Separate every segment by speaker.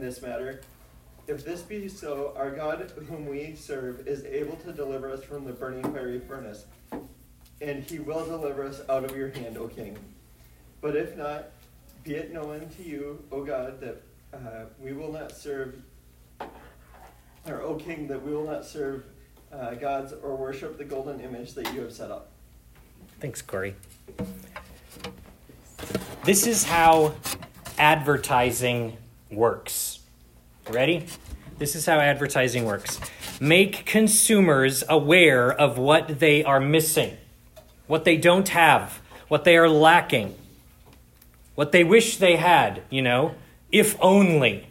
Speaker 1: in this matter? If this be so, our God, whom we serve, is able to deliver us from the burning fiery furnace, and he will deliver us out of your hand, O king. But if not, be it known to you, O God, that uh, we will not serve, or O king, that we will not serve uh, gods or worship the golden image that you have set up.
Speaker 2: Thanks, Corey. This is how advertising works. Ready? This is how advertising works. Make consumers aware of what they are missing, what they don't have, what they are lacking, what they wish they had, you know, if only.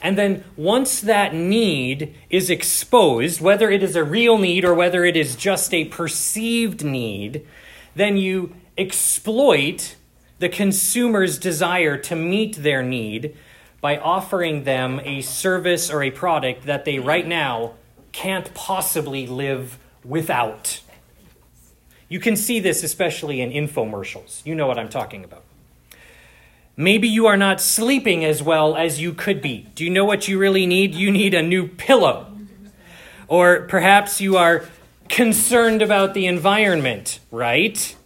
Speaker 2: And then once that need is exposed, whether it is a real need or whether it is just a perceived need, then you exploit the consumer's desire to meet their need by offering them a service or a product that they right now can't possibly live without. You can see this especially in infomercials. You know what I'm talking about. Maybe you are not sleeping as well as you could be. Do you know what you really need? You need a new pillow. Or perhaps you are concerned about the environment, right?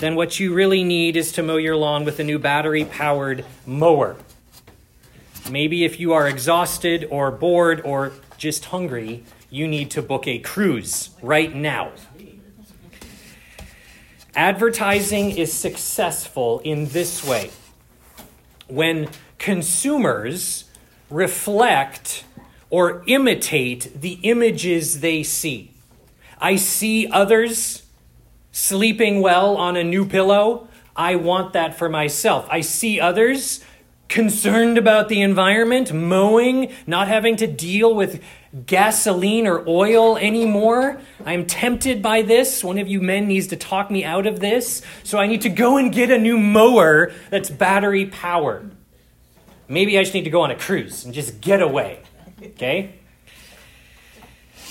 Speaker 2: Then what you really need is to mow your lawn with a new battery powered mower. Maybe if you are exhausted or bored or just hungry, you need to book a cruise right now. Advertising is successful in this way when consumers reflect or imitate the images they see. I see others sleeping well on a new pillow. I want that for myself. I see others concerned about the environment, mowing, not having to deal with gasoline or oil anymore. I'm tempted by this. One of you men needs to talk me out of this. So I need to go and get a new mower that's battery powered. Maybe I just need to go on a cruise and just get away. Okay?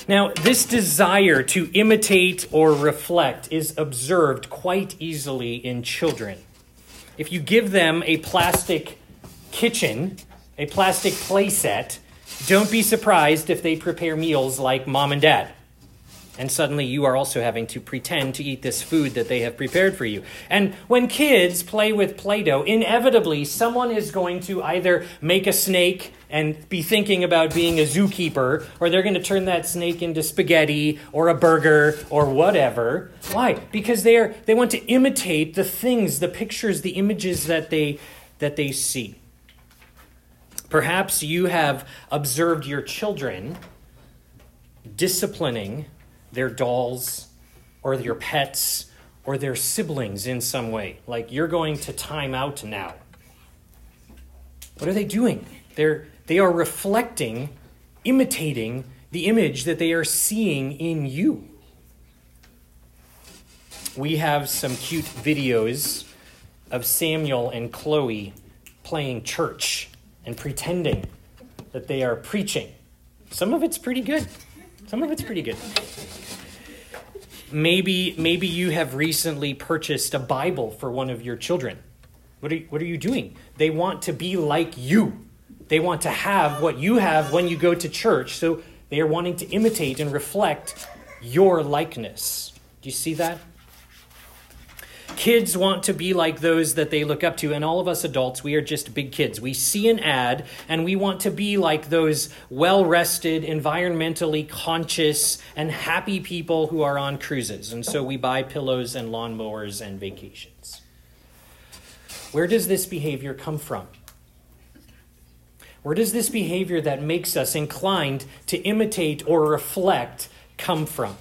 Speaker 2: Now, this desire to imitate or reflect is observed quite easily in children. If you give them a plastic kitchen, a plastic playset, don't be surprised if they prepare meals like mom and dad. And suddenly you are also having to pretend to eat this food that they have prepared for you. And when kids play with Play Doh, inevitably someone is going to either make a snake and be thinking about being a zookeeper, or they're going to turn that snake into spaghetti or a burger or whatever. Why? Because they are they want to imitate the things, the pictures, the images that they that they see. Perhaps you have observed your children disciplining their dolls or your pets or their siblings in some way. Like, you're going to time out now. What are they doing? They're, they are reflecting, imitating the image that they are seeing in you. We have some cute videos of Samuel and Chloe playing church and pretending that they are preaching. Some of it's pretty good. Some of it's pretty good. Maybe maybe you have recently purchased a Bible for one of your children. What are, what are you doing? They want to be like you. They want to have what you have when you go to church. So they are wanting to imitate and reflect your likeness. Do you see that? Kids want to be like those that they look up to, and all of us adults, we are just big kids. We see an ad and we want to be like those well rested, environmentally conscious, and happy people who are on cruises. And so we buy pillows and lawnmowers and vacations. Where does this behavior come from? Where does this behavior that makes us inclined to imitate or reflect come from?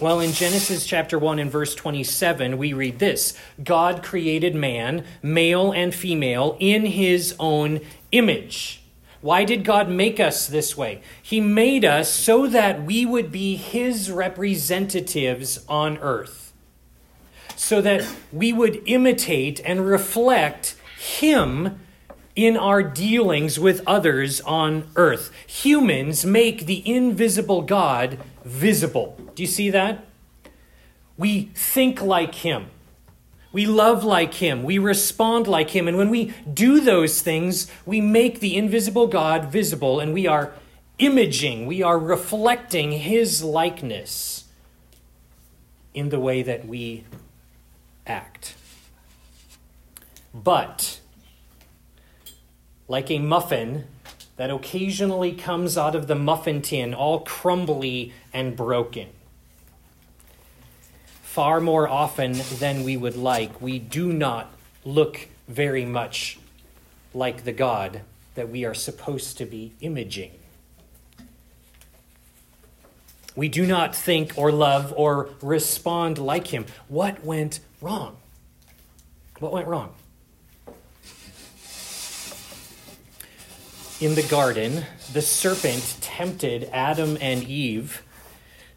Speaker 2: Well, in Genesis chapter 1 and verse 27, we read this God created man, male and female, in his own image. Why did God make us this way? He made us so that we would be his representatives on earth, so that we would imitate and reflect him in our dealings with others on earth. Humans make the invisible God visible. Do you see that? We think like him. We love like him. We respond like him. And when we do those things, we make the invisible God visible and we are imaging, we are reflecting his likeness in the way that we act. But, like a muffin that occasionally comes out of the muffin tin all crumbly and broken, far more often than we would like, we do not look very much like the God that we are supposed to be imaging. We do not think or love or respond like him. What went wrong? What went wrong? In the garden, the serpent tempted Adam and Eve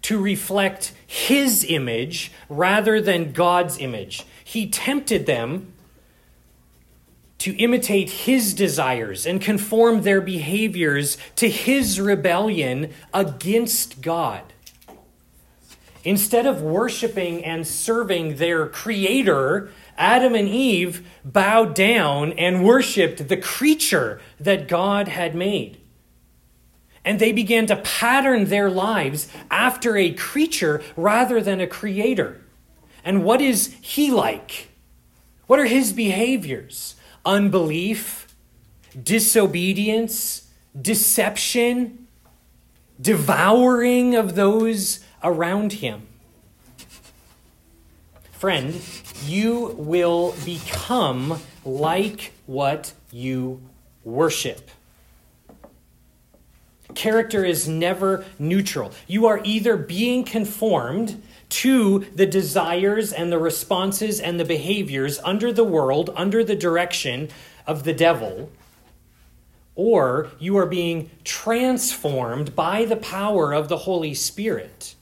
Speaker 2: to reflect his image rather than God's image. He tempted them to imitate his desires and conform their behaviors to his rebellion against God. Instead of worshiping and serving their creator, Adam and Eve bowed down and worshiped the creature that God had made. And they began to pattern their lives after a creature rather than a creator. And what is he like? What are his behaviors? Unbelief, disobedience, deception, devouring of those around him. Friend, you will become like what you worship. Character is never neutral. You are either being conformed to the desires and the responses and the behaviors under the world, under the direction of the devil, or you are being transformed by the power of the Holy Spirit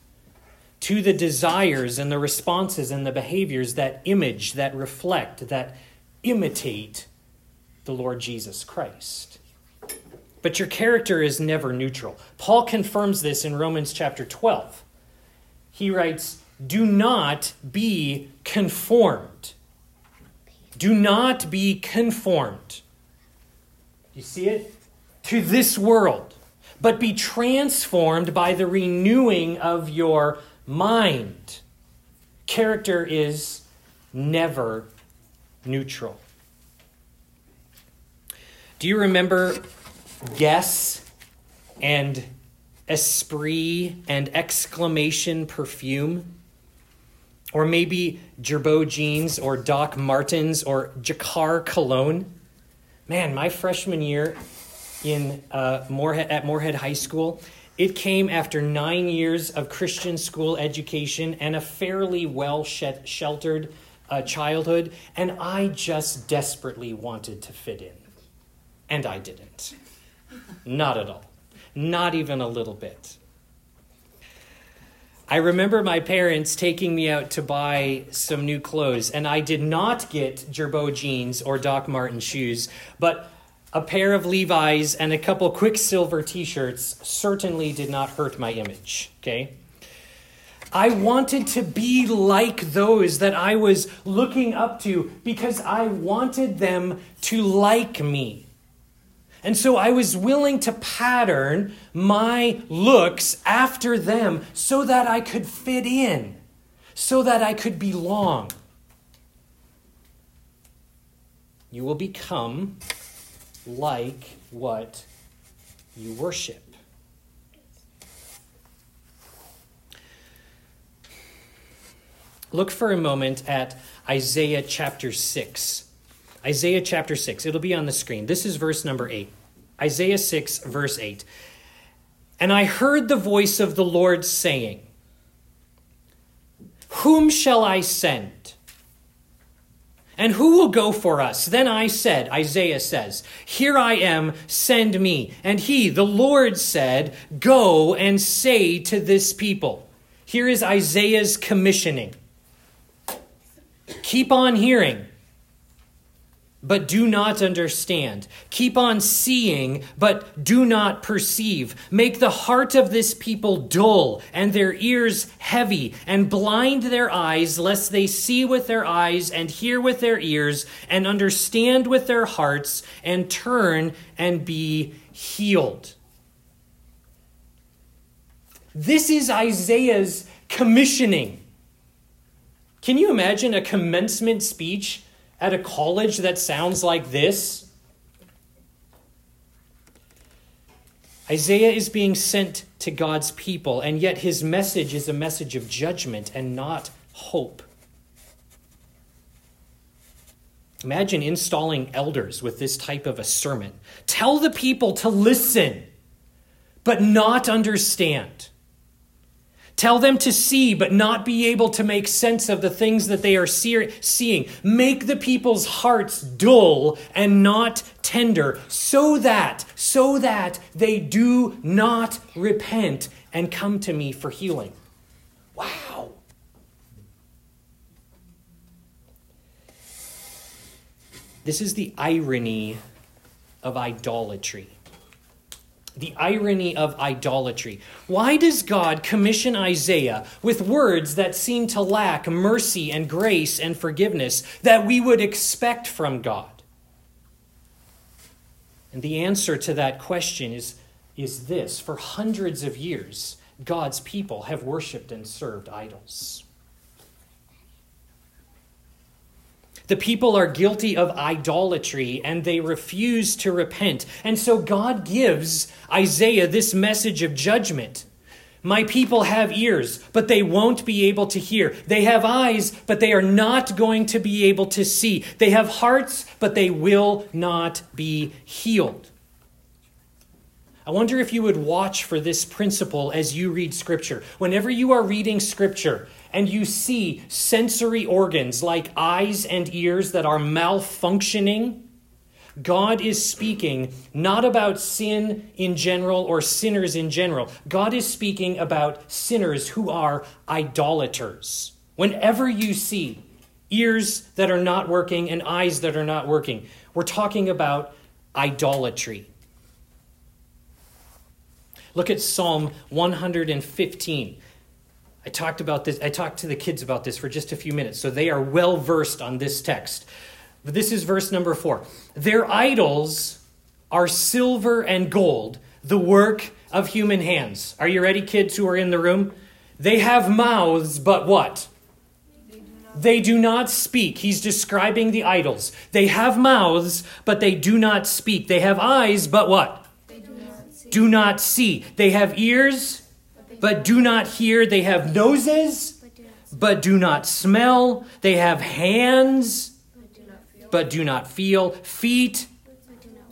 Speaker 2: to the desires and the responses and the behaviors that image, that reflect, that imitate the Lord Jesus Christ. But your character is never neutral. Paul confirms this in Romans chapter 12. He writes, Do not be conformed. Do not be conformed. You see it? To this world, but be transformed by the renewing of your mind. Character is never neutral. Do you remember Guess and Esprit and exclamation perfume? Or maybe Girbaud jeans or Doc Martens or Jacquard cologne? Man, my freshman year in uh, at Moorhead High School, it came after nine years of Christian school education and a fairly well sheltered uh, childhood, and I just desperately wanted to fit in. And I didn't. Not at all. Not even a little bit. I remember my parents taking me out to buy some new clothes, and I did not get Girbaud jeans or Doc Marten shoes, but a pair of Levi's and a couple Quiksilver t shirts certainly did not hurt my image, okay? I wanted to be like those that I was looking up to because I wanted them to like me. And so I was willing to pattern my looks after them so that I could fit in, so that I could belong. You will become like what you worship. Look for a moment at Isaiah chapter 6. Isaiah chapter 6. It'll be on the screen. This is verse number 8. Isaiah 6, verse 8. And I heard the voice of the Lord saying, Whom shall I send? And who will go for us? Then I said, Isaiah says, Here I am, send me. And he, the Lord, said, Go and say to this people. Here is Isaiah's commissioning. Keep on hearing. But do not understand. Keep on seeing, but do not perceive. Make the heart of this people dull, and their ears heavy, and blind their eyes, lest they see with their eyes, and hear with their ears, and understand with their hearts, and turn and be healed. This is Isaiah's commissioning. Can you imagine a commencement speech? At a college that sounds like this? Isaiah is being sent to God's people, and yet his message is a message of judgment and not hope. Imagine installing elders with this type of a sermon. Tell the people to listen, but not understand. Tell them to see, but not be able to make sense of the things that they are seeing. Make the people's hearts dull and not tender, so that, so that they do not repent and come to me for healing. Wow. This is the irony of idolatry the irony of idolatry. Why does God commission Isaiah with words that seem to lack mercy and grace and forgiveness that we would expect from God? And the answer to that question is, is this For hundreds of years, God's people have worshiped and served idols. The people are guilty of idolatry and they refuse to repent. And so God gives Isaiah this message of judgment. My people have ears, but they won't be able to hear. They have eyes, but they are not going to be able to see. They have hearts, but they will not be healed. I wonder if you would watch for this principle as you read Scripture. Whenever you are reading Scripture, and you see sensory organs like eyes and ears that are malfunctioning, God is speaking not about sin in general or sinners in general. God is speaking about sinners who are idolaters. Whenever you see ears that are not working and eyes that are not working, we're talking about idolatry. Look at Psalm 115. I talked about this, I talked to the kids about this for just a few minutes, so they are well versed on this text. But this is verse number four. Their idols are silver and gold, the work of human hands. Are you ready, kids who are in the room? They have mouths, but what? They do not speak. He's describing the idols. They have mouths, but they do not speak. They have eyes, but what?
Speaker 3: They do not see.
Speaker 2: Do not see. They have ears, but do not hear. They have noses, but do not smell. They have hands, but do not feel. Feet,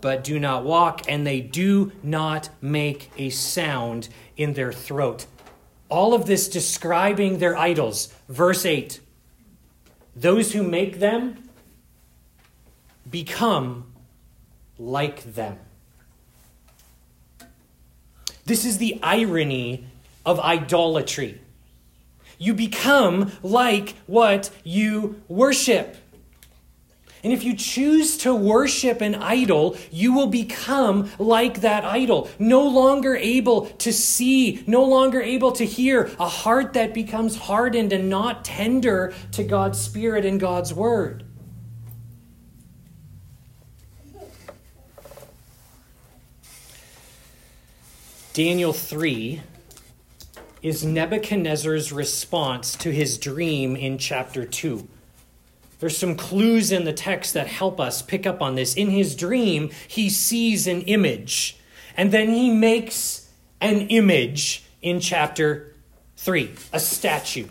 Speaker 2: but do not walk. And they do not make a sound in their throat. All of this describing their idols. Verse 8 Those who make them become like them. This is the irony of idolatry. You become like what you worship. And if you choose to worship an idol, you will become like that idol, no longer able to see, no longer able to hear, a heart that becomes hardened and not tender to God's Spirit and God's Word. Daniel 3 is Nebuchadnezzar's response to his dream in chapter 2. There's some clues in the text that help us pick up on this. In his dream, he sees an image, and then he makes an image in chapter 3, a statue.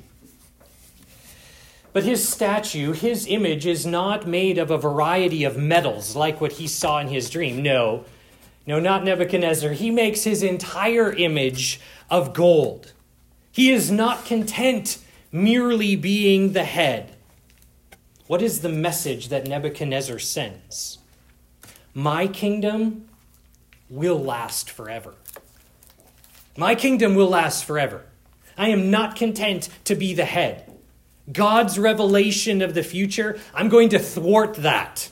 Speaker 2: But his statue, his image, is not made of a variety of metals like what he saw in his dream. No, no, not Nebuchadnezzar. He makes his entire image of gold. He is not content merely being the head. What is the message that Nebuchadnezzar sends? My kingdom will last forever. My kingdom will last forever. I am not content to be the head. God's revelation of the future, I'm going to thwart that.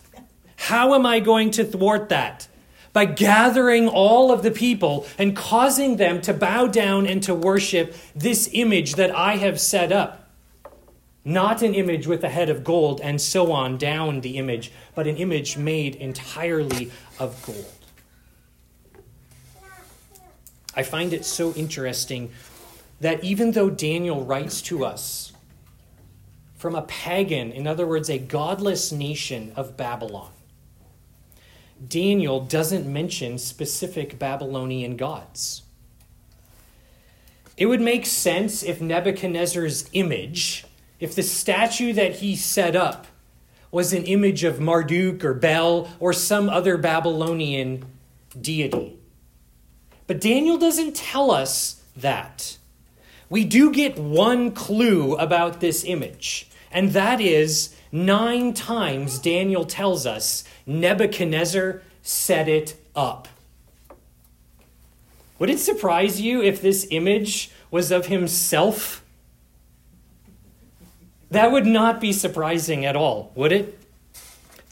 Speaker 2: How am I going to thwart that? By gathering all of the people and causing them to bow down and to worship this image that I have set up. Not an image with a head of gold and so on down the image, but an image made entirely of gold. I find it so interesting that even though Daniel writes to us from a pagan, in other words, a godless nation of Babylon, Daniel doesn't mention specific Babylonian gods. It would make sense if Nebuchadnezzar's image, if the statue that he set up was an image of Marduk or Bel or some other Babylonian deity. But Daniel doesn't tell us that. We do get one clue about this image, and that is nine times Daniel tells us Nebuchadnezzar set it up. Would it surprise you if this image was of himself? That would not be surprising at all, would it?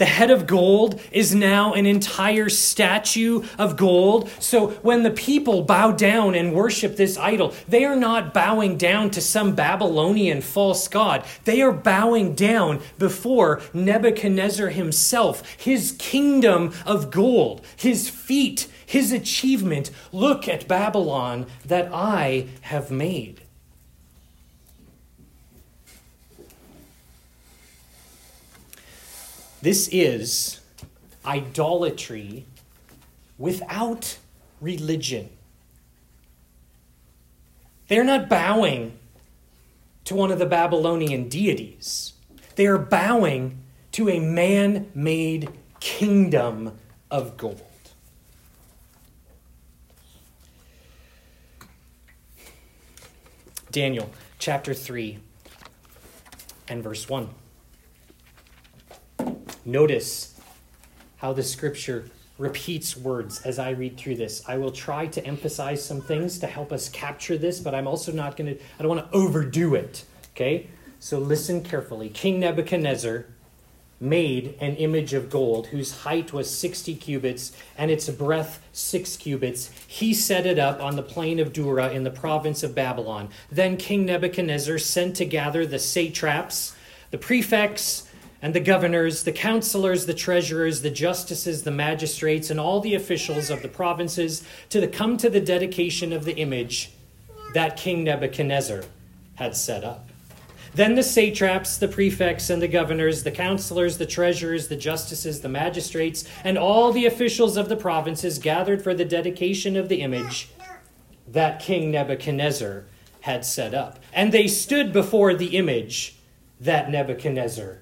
Speaker 2: The head of gold is now an entire statue of gold. So when the people bow down and worship this idol, they are not bowing down to some Babylonian false god. They are bowing down before Nebuchadnezzar himself, his kingdom of gold, his feet, his achievement. Look at Babylon that I have made. This is idolatry without religion. They're not bowing to one of the Babylonian deities, they are bowing to a man made kingdom of gold. Daniel chapter 3 and verse 1. Notice how the scripture repeats words as I read through this. I will try to emphasize some things to help us capture this, but I'm also not going to, I don't want to overdo it. Okay? So listen carefully. King Nebuchadnezzar made an image of gold whose height was 60 cubits and its breadth 6 cubits. He set it up on the plain of Dura in the province of Babylon. Then King Nebuchadnezzar sent to gather the satraps, the prefects, and the governors, the counselors, the treasurers, the justices, the magistrates, and all the officials of the provinces to the, come to the dedication of the image that King Nebuchadnezzar had set up. Then the satraps, the prefects, and the governors, the counselors, the treasurers, the justices, the magistrates, and all the officials of the provinces gathered for the dedication of the image that King Nebuchadnezzar had set up. And they stood before the image that Nebuchadnezzar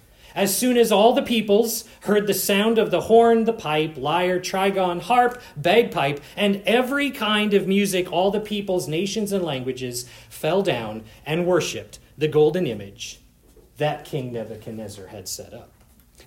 Speaker 2: as soon as all the peoples heard the sound of the horn, the pipe, lyre, trigon, harp, bagpipe, and every kind of music, all the peoples, nations, and languages fell down and worshipped the golden image that King Nebuchadnezzar had set up.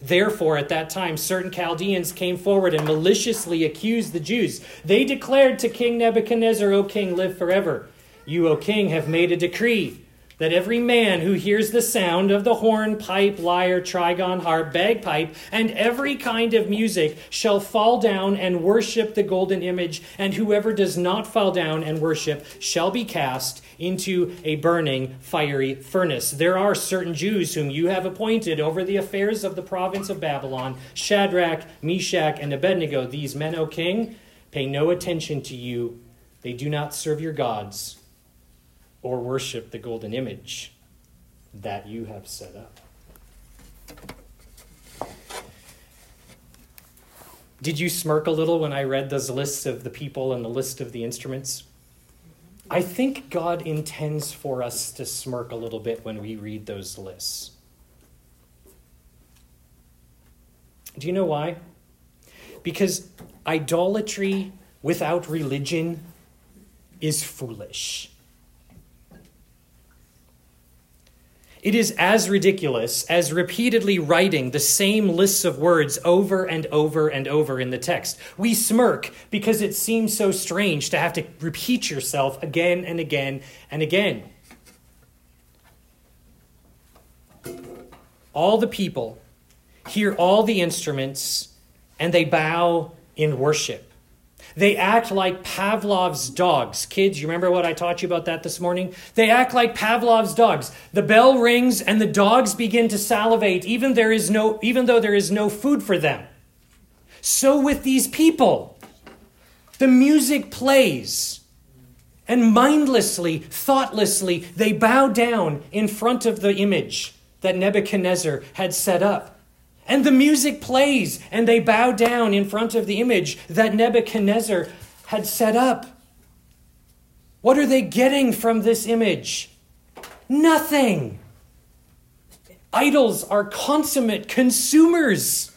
Speaker 2: Therefore, at that time, certain Chaldeans came forward and maliciously accused the Jews. They declared to King Nebuchadnezzar, O king, live forever. You, O king, have made a decree that every man who hears the sound of the horn, pipe, lyre, trigon, harp, bagpipe, and every kind of music shall fall down and worship the golden image, and whoever does not fall down and worship shall be cast into a burning fiery furnace. There are certain Jews whom you have appointed over the affairs of the province of Babylon Shadrach, Meshach, and Abednego. These men, O king, pay no attention to you, they do not serve your gods or worship the golden image that you have set up. Did you smirk a little when I read those lists of the people and the list of the instruments? I think God intends for us to smirk a little bit when we read those lists. Do you know why? Because idolatry without religion is foolish. It is as ridiculous as repeatedly writing the same lists of words over and over and over in the text. We smirk because it seems so strange to have to repeat yourself again and again and again. All the people hear all the instruments and they bow in worship. They act like Pavlov's dogs. Kids, you remember what I taught you about that this morning? They act like Pavlov's dogs. The bell rings and the dogs begin to salivate even there is no even though there is no food for them. So with these people, the music plays and mindlessly, thoughtlessly, they bow down in front of the image that Nebuchadnezzar had set up. And the music plays, and they bow down in front of the image that Nebuchadnezzar had set up. What are they getting from this image? Nothing. Idols are consummate consumers.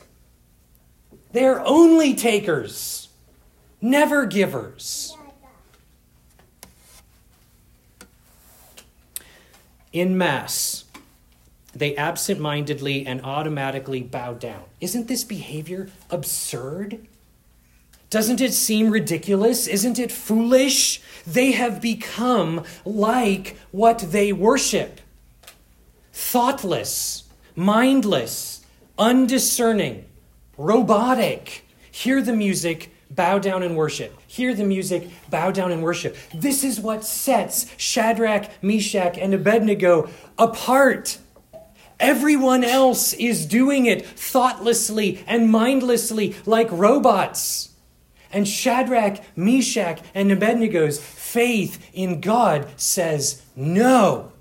Speaker 2: They are only takers, never givers. In Mass, they absent mindedly and automatically bow down. Isn't this behavior absurd? Doesn't it seem ridiculous? Isn't it foolish? They have become like what they worship thoughtless, mindless, undiscerning, robotic. Hear the music, bow down and worship. Hear the music, bow down and worship. This is what sets Shadrach, Meshach, and Abednego apart Everyone else is doing it thoughtlessly and mindlessly like robots. And Shadrach, Meshach, and Abednego's faith in God says no.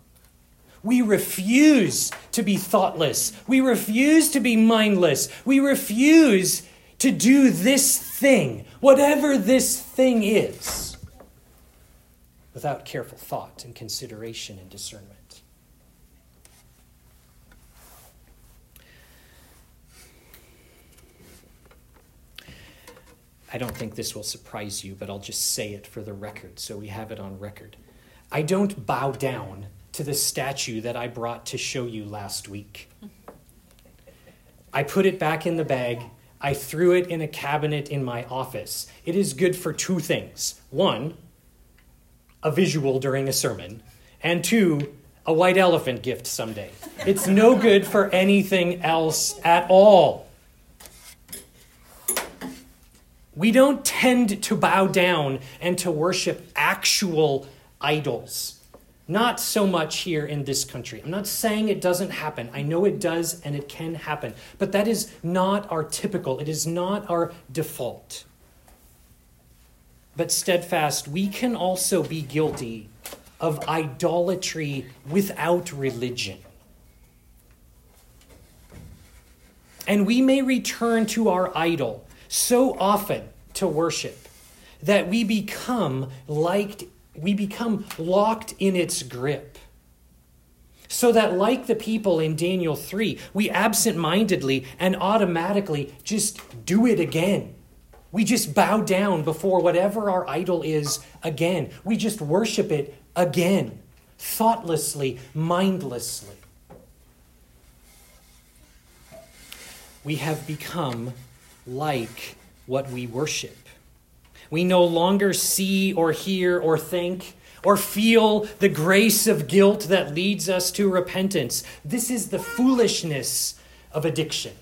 Speaker 2: We refuse to be thoughtless. We refuse to be mindless. We refuse to do this thing, whatever this thing is, without careful thought and consideration and discernment. I don't think this will surprise you, but I'll just say it for the record so we have it on record. I don't bow down to the statue that I brought to show you last week. I put it back in the bag. I threw it in a cabinet in my office. It is good for two things one, a visual during a sermon, and two, a white elephant gift someday. It's no good for anything else at all. We don't tend to bow down and to worship actual idols. Not so much here in this country. I'm not saying it doesn't happen. I know it does and it can happen. But that is not our typical, it is not our default. But steadfast, we can also be guilty of idolatry without religion. And we may return to our idol so often to worship that we become liked, we become locked in its grip. So that, like the people in Daniel 3, we absent mindedly and automatically just do it again. We just bow down before whatever our idol is again. We just worship it again, thoughtlessly, mindlessly. We have become like what we worship. We no longer see or hear or think or feel the grace of guilt that leads us to repentance. This is the foolishness of addiction.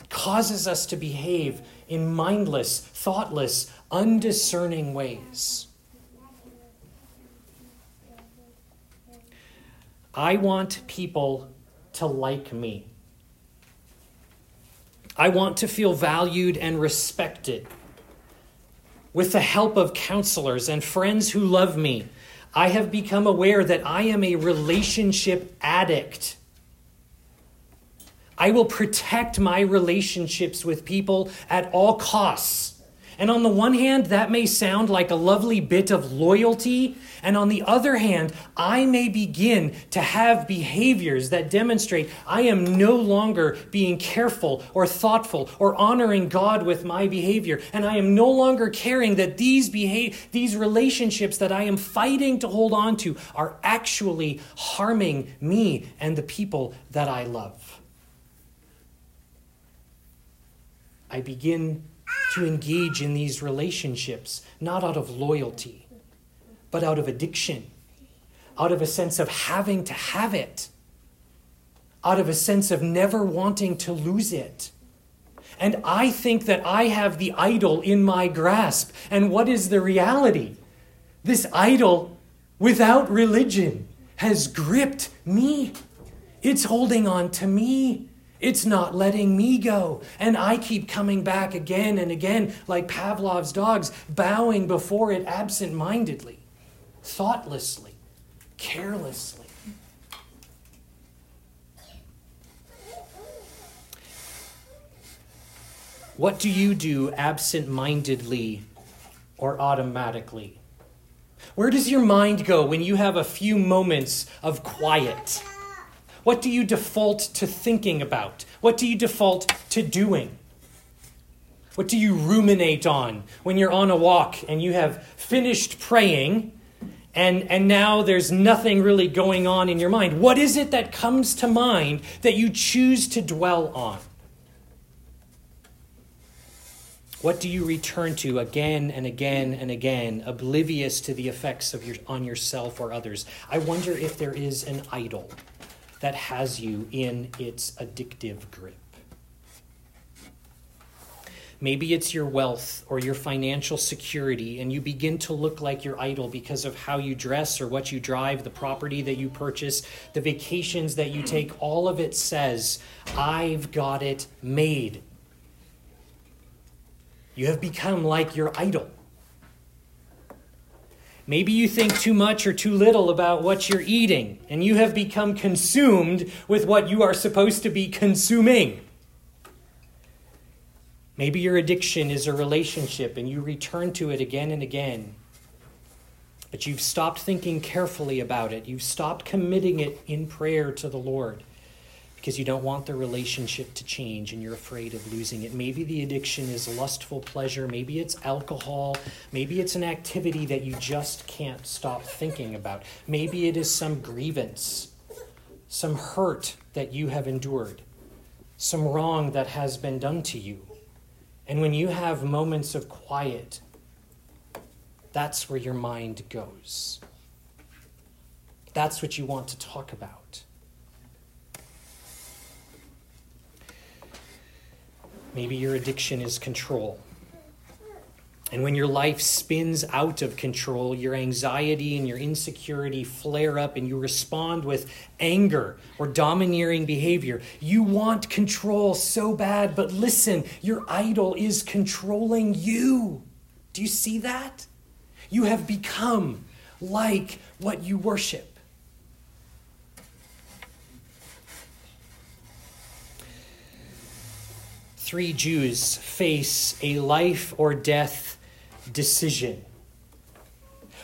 Speaker 2: It causes us to behave in mindless, thoughtless, undiscerning ways. I want people to like me. I want to feel valued and respected. With the help of counselors and friends who love me, I have become aware that I am a relationship addict. I will protect my relationships with people at all costs. And on the one hand, that may sound like a lovely bit of loyalty. And on the other hand, I may begin to have behaviors that demonstrate I am no longer being careful or thoughtful or honoring God with my behavior. And I am no longer caring that these, behave, these relationships that I am fighting to hold on to are actually harming me and the people that I love. I begin to engage in these relationships, not out of loyalty, but out of addiction, out of a sense of having to have it, out of a sense of never wanting to lose it. And I think that I have the idol in my grasp. And what is the reality? This idol, without religion, has gripped me. It's holding on to me. It's not letting me go. And I keep coming back again and again, like Pavlov's dogs, bowing before it absent mindedly, thoughtlessly, carelessly. What do you do absent mindedly or automatically? Where does your mind go when you have a few moments of quiet? What do you default to thinking about? What do you default to doing? What do you ruminate on when you're on a walk and you have finished praying and, and now there's nothing really going on in your mind? What is it that comes to mind that you choose to dwell on? What do you return to again and again and again, oblivious to the effects of your, on yourself or others? I wonder if there is an idol that has you in its addictive grip. Maybe it's your wealth or your financial security, and you begin to look like your idol because of how you dress or what you drive, the property that you purchase, the vacations that you take. All of it says, I've got it made. You have become like your idol. Maybe you think too much or too little about what you're eating, and you have become consumed with what you are supposed to be consuming. Maybe your addiction is a relationship and you return to it again and again. But you've stopped thinking carefully about it. You've stopped committing it in prayer to the Lord because you don't want the relationship to change and you're afraid of losing it. Maybe the addiction is lustful pleasure, maybe it's alcohol, maybe it's an activity that you just can't stop thinking about. Maybe it is some grievance, some hurt that you have endured, some wrong that has been done to you. And when you have moments of quiet, that's where your mind goes. That's what you want to talk about. Maybe your addiction is control. And when your life spins out of control, your anxiety and your insecurity flare up and you respond with anger or domineering behavior. You want control so bad, but listen, your idol is controlling you. Do you see that? You have become like what you worship. Three Jews face a life or death decision.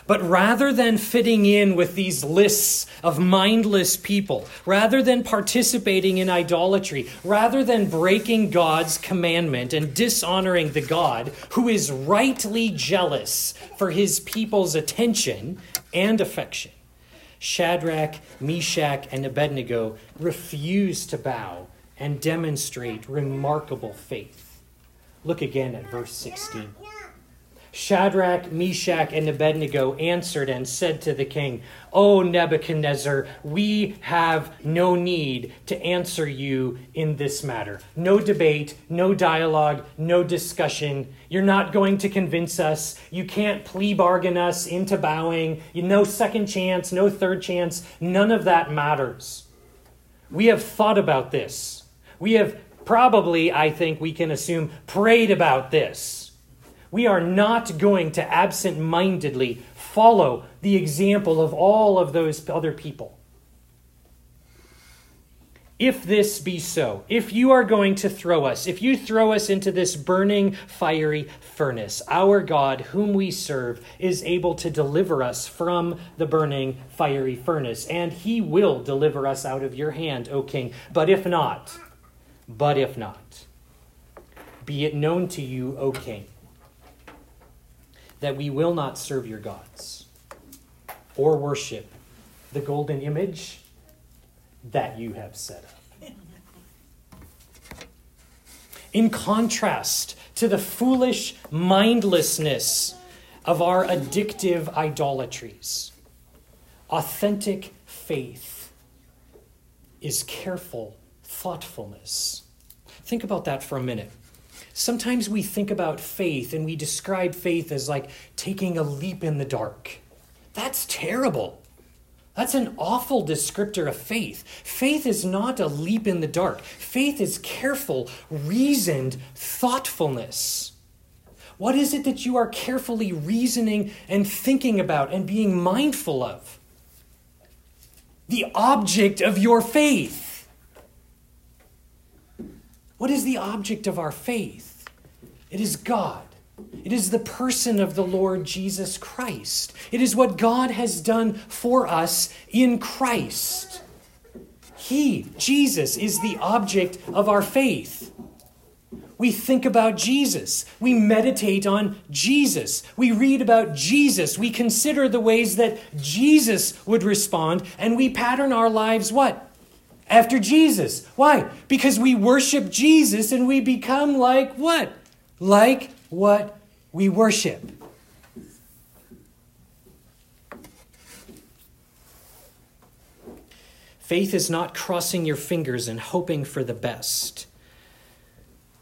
Speaker 2: But rather than fitting in with these lists of mindless people, rather than participating in idolatry, rather than breaking God's commandment and dishonoring the God who is rightly jealous for his people's attention and affection, Shadrach, Meshach, and Abednego refuse to bow and demonstrate remarkable faith. Look again at verse 16. Shadrach, Meshach, and Abednego answered and said to the king, O Nebuchadnezzar, we have no need to answer you in this matter. No debate, no dialogue, no discussion. You're not going to convince us. You can't plea bargain us into bowing. No second chance, no third chance. None of that matters. We have thought about this. We have probably, I think we can assume, prayed about this. We are not going to absent mindedly follow the example of all of those other people. if this be so, if you are going to throw us, if you throw us into this burning, fiery furnace, our God, whom we serve, is able to deliver us from the burning, fiery furnace, and he will deliver us out of your hand, O king. But if not, but if not, be it known to you, O king, that we will not serve your gods or worship the golden image that you have set up. In contrast to the foolish mindlessness of our addictive idolatries, authentic faith is careful thoughtfulness. Think about that for a minute. Sometimes we think about faith and we describe faith as like taking a leap in the dark. That's terrible. That's an awful descriptor of faith. Faith is not a leap in the dark, faith is careful, reasoned thoughtfulness. What is it that you are carefully reasoning and thinking about and being mindful of? The object of your faith. What is the object of our faith? It is God. It is the person of the Lord Jesus Christ. It is what God has done for us in Christ. He, Jesus, is the object of our faith. We think about Jesus. We meditate on Jesus. We read about Jesus. We consider the ways that Jesus would respond, and we pattern our lives what? After Jesus. Why? Because we worship Jesus and we become like what? Like what we worship. Faith is not crossing your fingers and hoping for the best.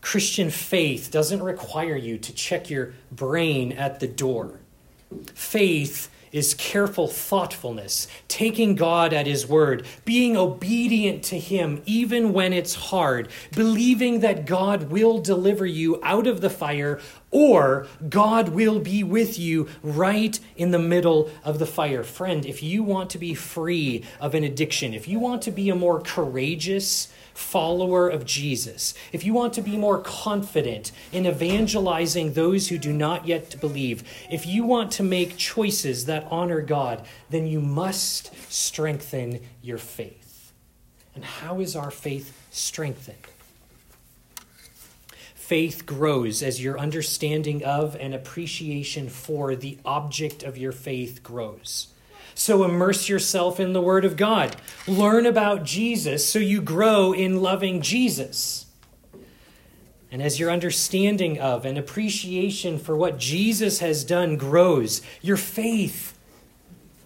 Speaker 2: Christian faith doesn't require you to check your brain at the door. Faith is careful thoughtfulness, taking God at His word, being obedient to Him even when it's hard, believing that God will deliver you out of the fire or God will be with you right in the middle of the fire. Friend, if you want to be free of an addiction, if you want to be a more courageous, follower of Jesus, if you want to be more confident in evangelizing those who do not yet believe, if you want to make choices that honor God, then you must strengthen your faith. And how is our faith strengthened? Faith grows as your understanding of and appreciation for the object of your faith grows. So immerse yourself in the Word of God. Learn about Jesus so you grow in loving Jesus. And as your understanding of and appreciation for what Jesus has done grows, your faith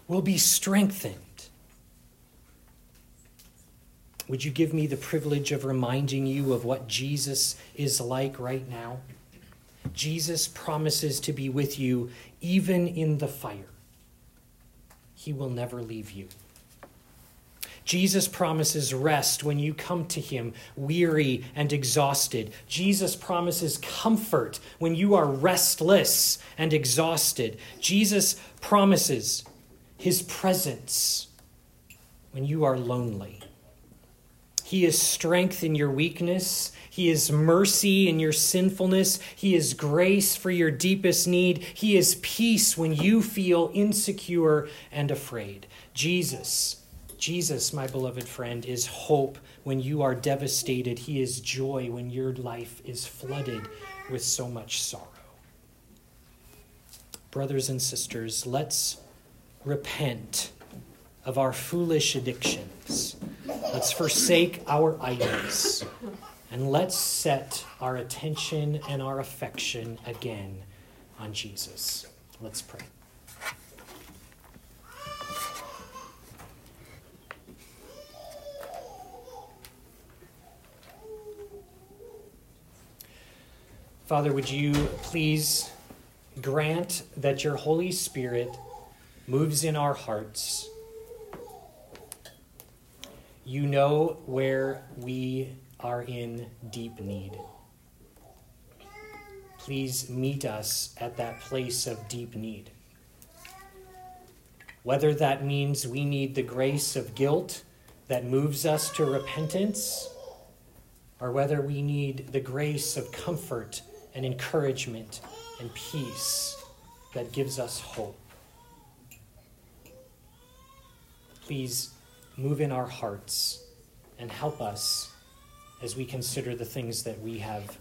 Speaker 2: will be strengthened. Would you give me the privilege of reminding you of what Jesus is like right now? Jesus promises to be with you even in the fire. He will never leave you. Jesus promises rest when you come to him weary and exhausted. Jesus promises comfort when you are restless and exhausted. Jesus promises his presence when you are lonely. He is strength in your weakness. He is mercy in your sinfulness. He is grace for your deepest need. He is peace when you feel insecure and afraid. Jesus, Jesus, my beloved friend, is hope when you are devastated. He is joy when your life is flooded with so much sorrow. Brothers and sisters, let's repent of our foolish addictions. Let's forsake our idols. And let's set our attention and our affection again on Jesus. Let's pray. Father, would you please grant that your Holy Spirit moves in our hearts? You know where we are in deep need. Please meet us at that place of deep need. Whether that means we need the grace of guilt that moves us to repentance, or whether we need the grace of comfort and encouragement and peace that gives us hope. Please move in our hearts and help us as we consider the things that we have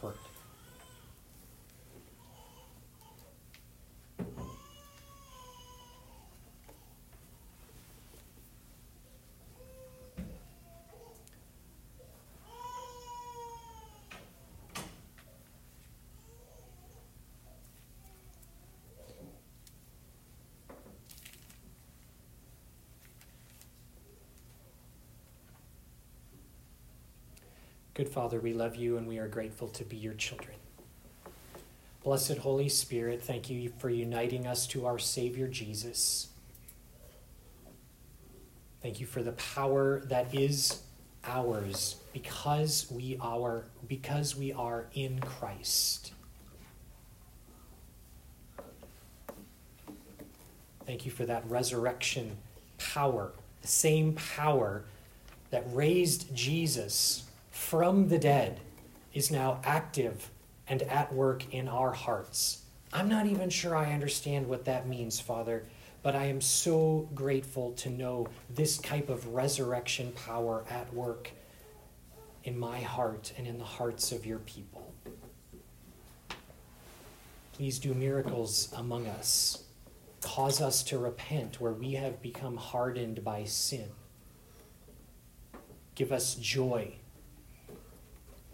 Speaker 2: heard. Good Father, we love you and we are grateful to be your children. Blessed Holy Spirit, thank you for uniting us to our Savior Jesus. Thank you for the power that is ours because we are because we are in Christ. Thank you for that resurrection power, the same power that raised Jesus from the dead is now active and at work in our hearts. I'm not even sure I understand what that means, Father, but I am so grateful to know this type of resurrection power at work in my heart and in the hearts of your people. Please do miracles among us. Cause us to repent where we have become hardened by sin. Give us joy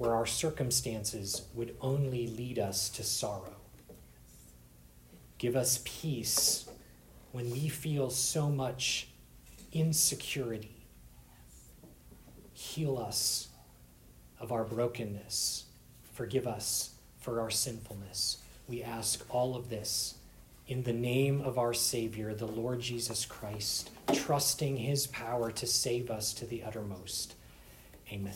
Speaker 2: where our circumstances would only lead us to sorrow. Give us peace when we feel so much insecurity. Heal us of our brokenness. Forgive us for our sinfulness. We ask all of this in the name of our Savior, the Lord Jesus Christ, trusting his power to save us to the uttermost. Amen.